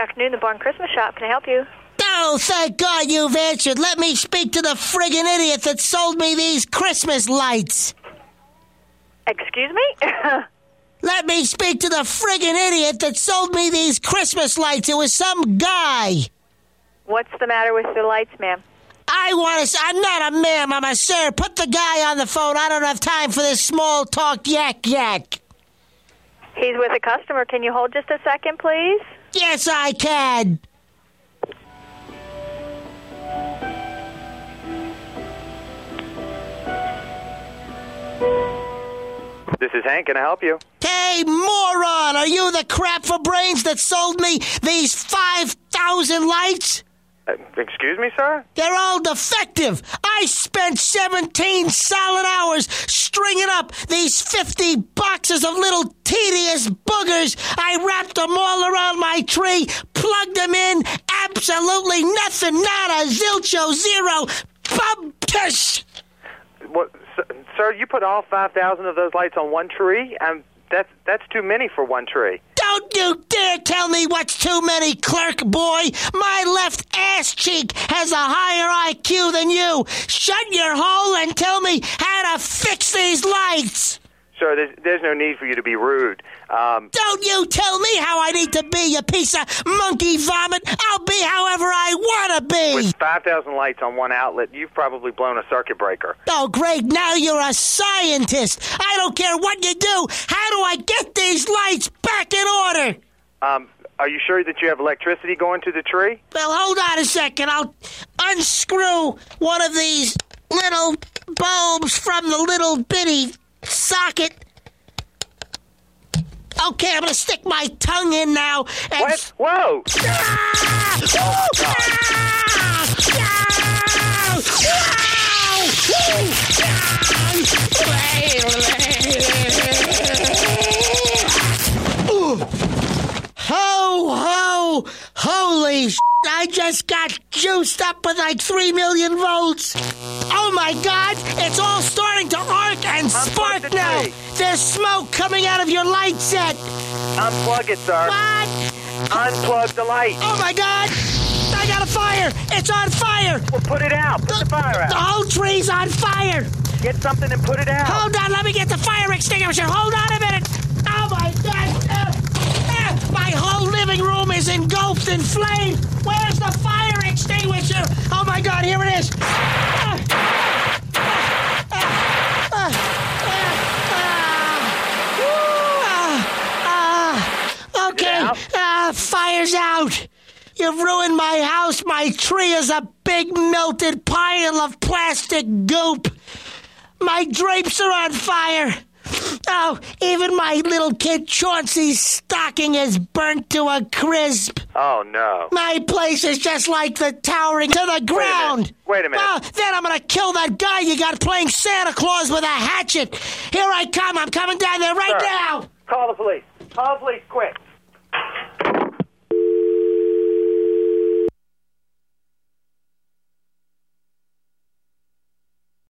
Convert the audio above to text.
afternoon, the Barn Christmas Shop. Can I help you? Oh, thank God you've answered. Let me speak to the friggin' idiot that sold me these Christmas lights. Excuse me? Let me speak to the friggin' idiot that sold me these Christmas lights. It was some guy. What's the matter with the lights, ma'am? I want to. I'm not a ma'am. I'm a sir. Put the guy on the phone. I don't have time for this small talk yak yak. He's with a customer. Can you hold just a second, please? Yes, I can. This is Hank. Can I help you? Hey, moron! Are you the crap for brains that sold me these 5,000 lights? Uh, excuse me, sir? They're all defective. I spent 17 solid hours stringing up these 50 boxes of little tedious boogers. I wrapped them all around my tree, plugged them in. Absolutely nothing, nada, zilcho, zero, bum, tush. What, sir? You put all five thousand of those lights on one tree? Um, that's that's too many for one tree. Don't you tell me what's too many, clerk boy. My left ass cheek has a higher IQ than you. Shut your hole and tell me how to fix these lights. Sir, there's, there's no need for you to be rude. Um, Don't you tell me how I need to be, you piece of monkey vomit. I'll be however I want to be. with five thousand lights on one outlet, you've probably blown a circuit breaker. Oh, great. Now you're a scientist. I don't care what you do. How do I get these lights back in order? Um, are you sure that you have electricity going to the tree? Well, hold on a second. I'll unscrew one of these little bulbs from the little bitty socket. Okay, I'm gonna stick my tongue in now and. What? Whoa! Ah! Ooh! Ah! Ho, holy sh- I just got juiced up with like 3 million volts. Oh my god, it's all starting to arc and spark now. There's smoke coming out of your light set. Unplug it, sir. What? Unplug the light. Oh my god! I got a fire! It's on fire! Well, put it out. Put the fire out. The whole tree's on fire! Get something and put it out. Hold on, let me get the fire extinguisher. Hold on a minute. Oh my god! Uh, uh, my whole living room in flame. Where's the fire extinguisher? Oh my god, here it is. Uh, woo, uh, uh, okay, uh, fire's out. You've ruined my house. My tree is a big melted pile of plastic goop. My drapes are on fire. Oh, even my little kid Chauncey's stocking is burnt to a crisp. Oh no. My place is just like the towering to the ground. Wait a minute. Oh, then I'm gonna kill that guy you got playing Santa Claus with a hatchet. Here I come. I'm coming down there right Sir. now. Call the police. Call the police quick.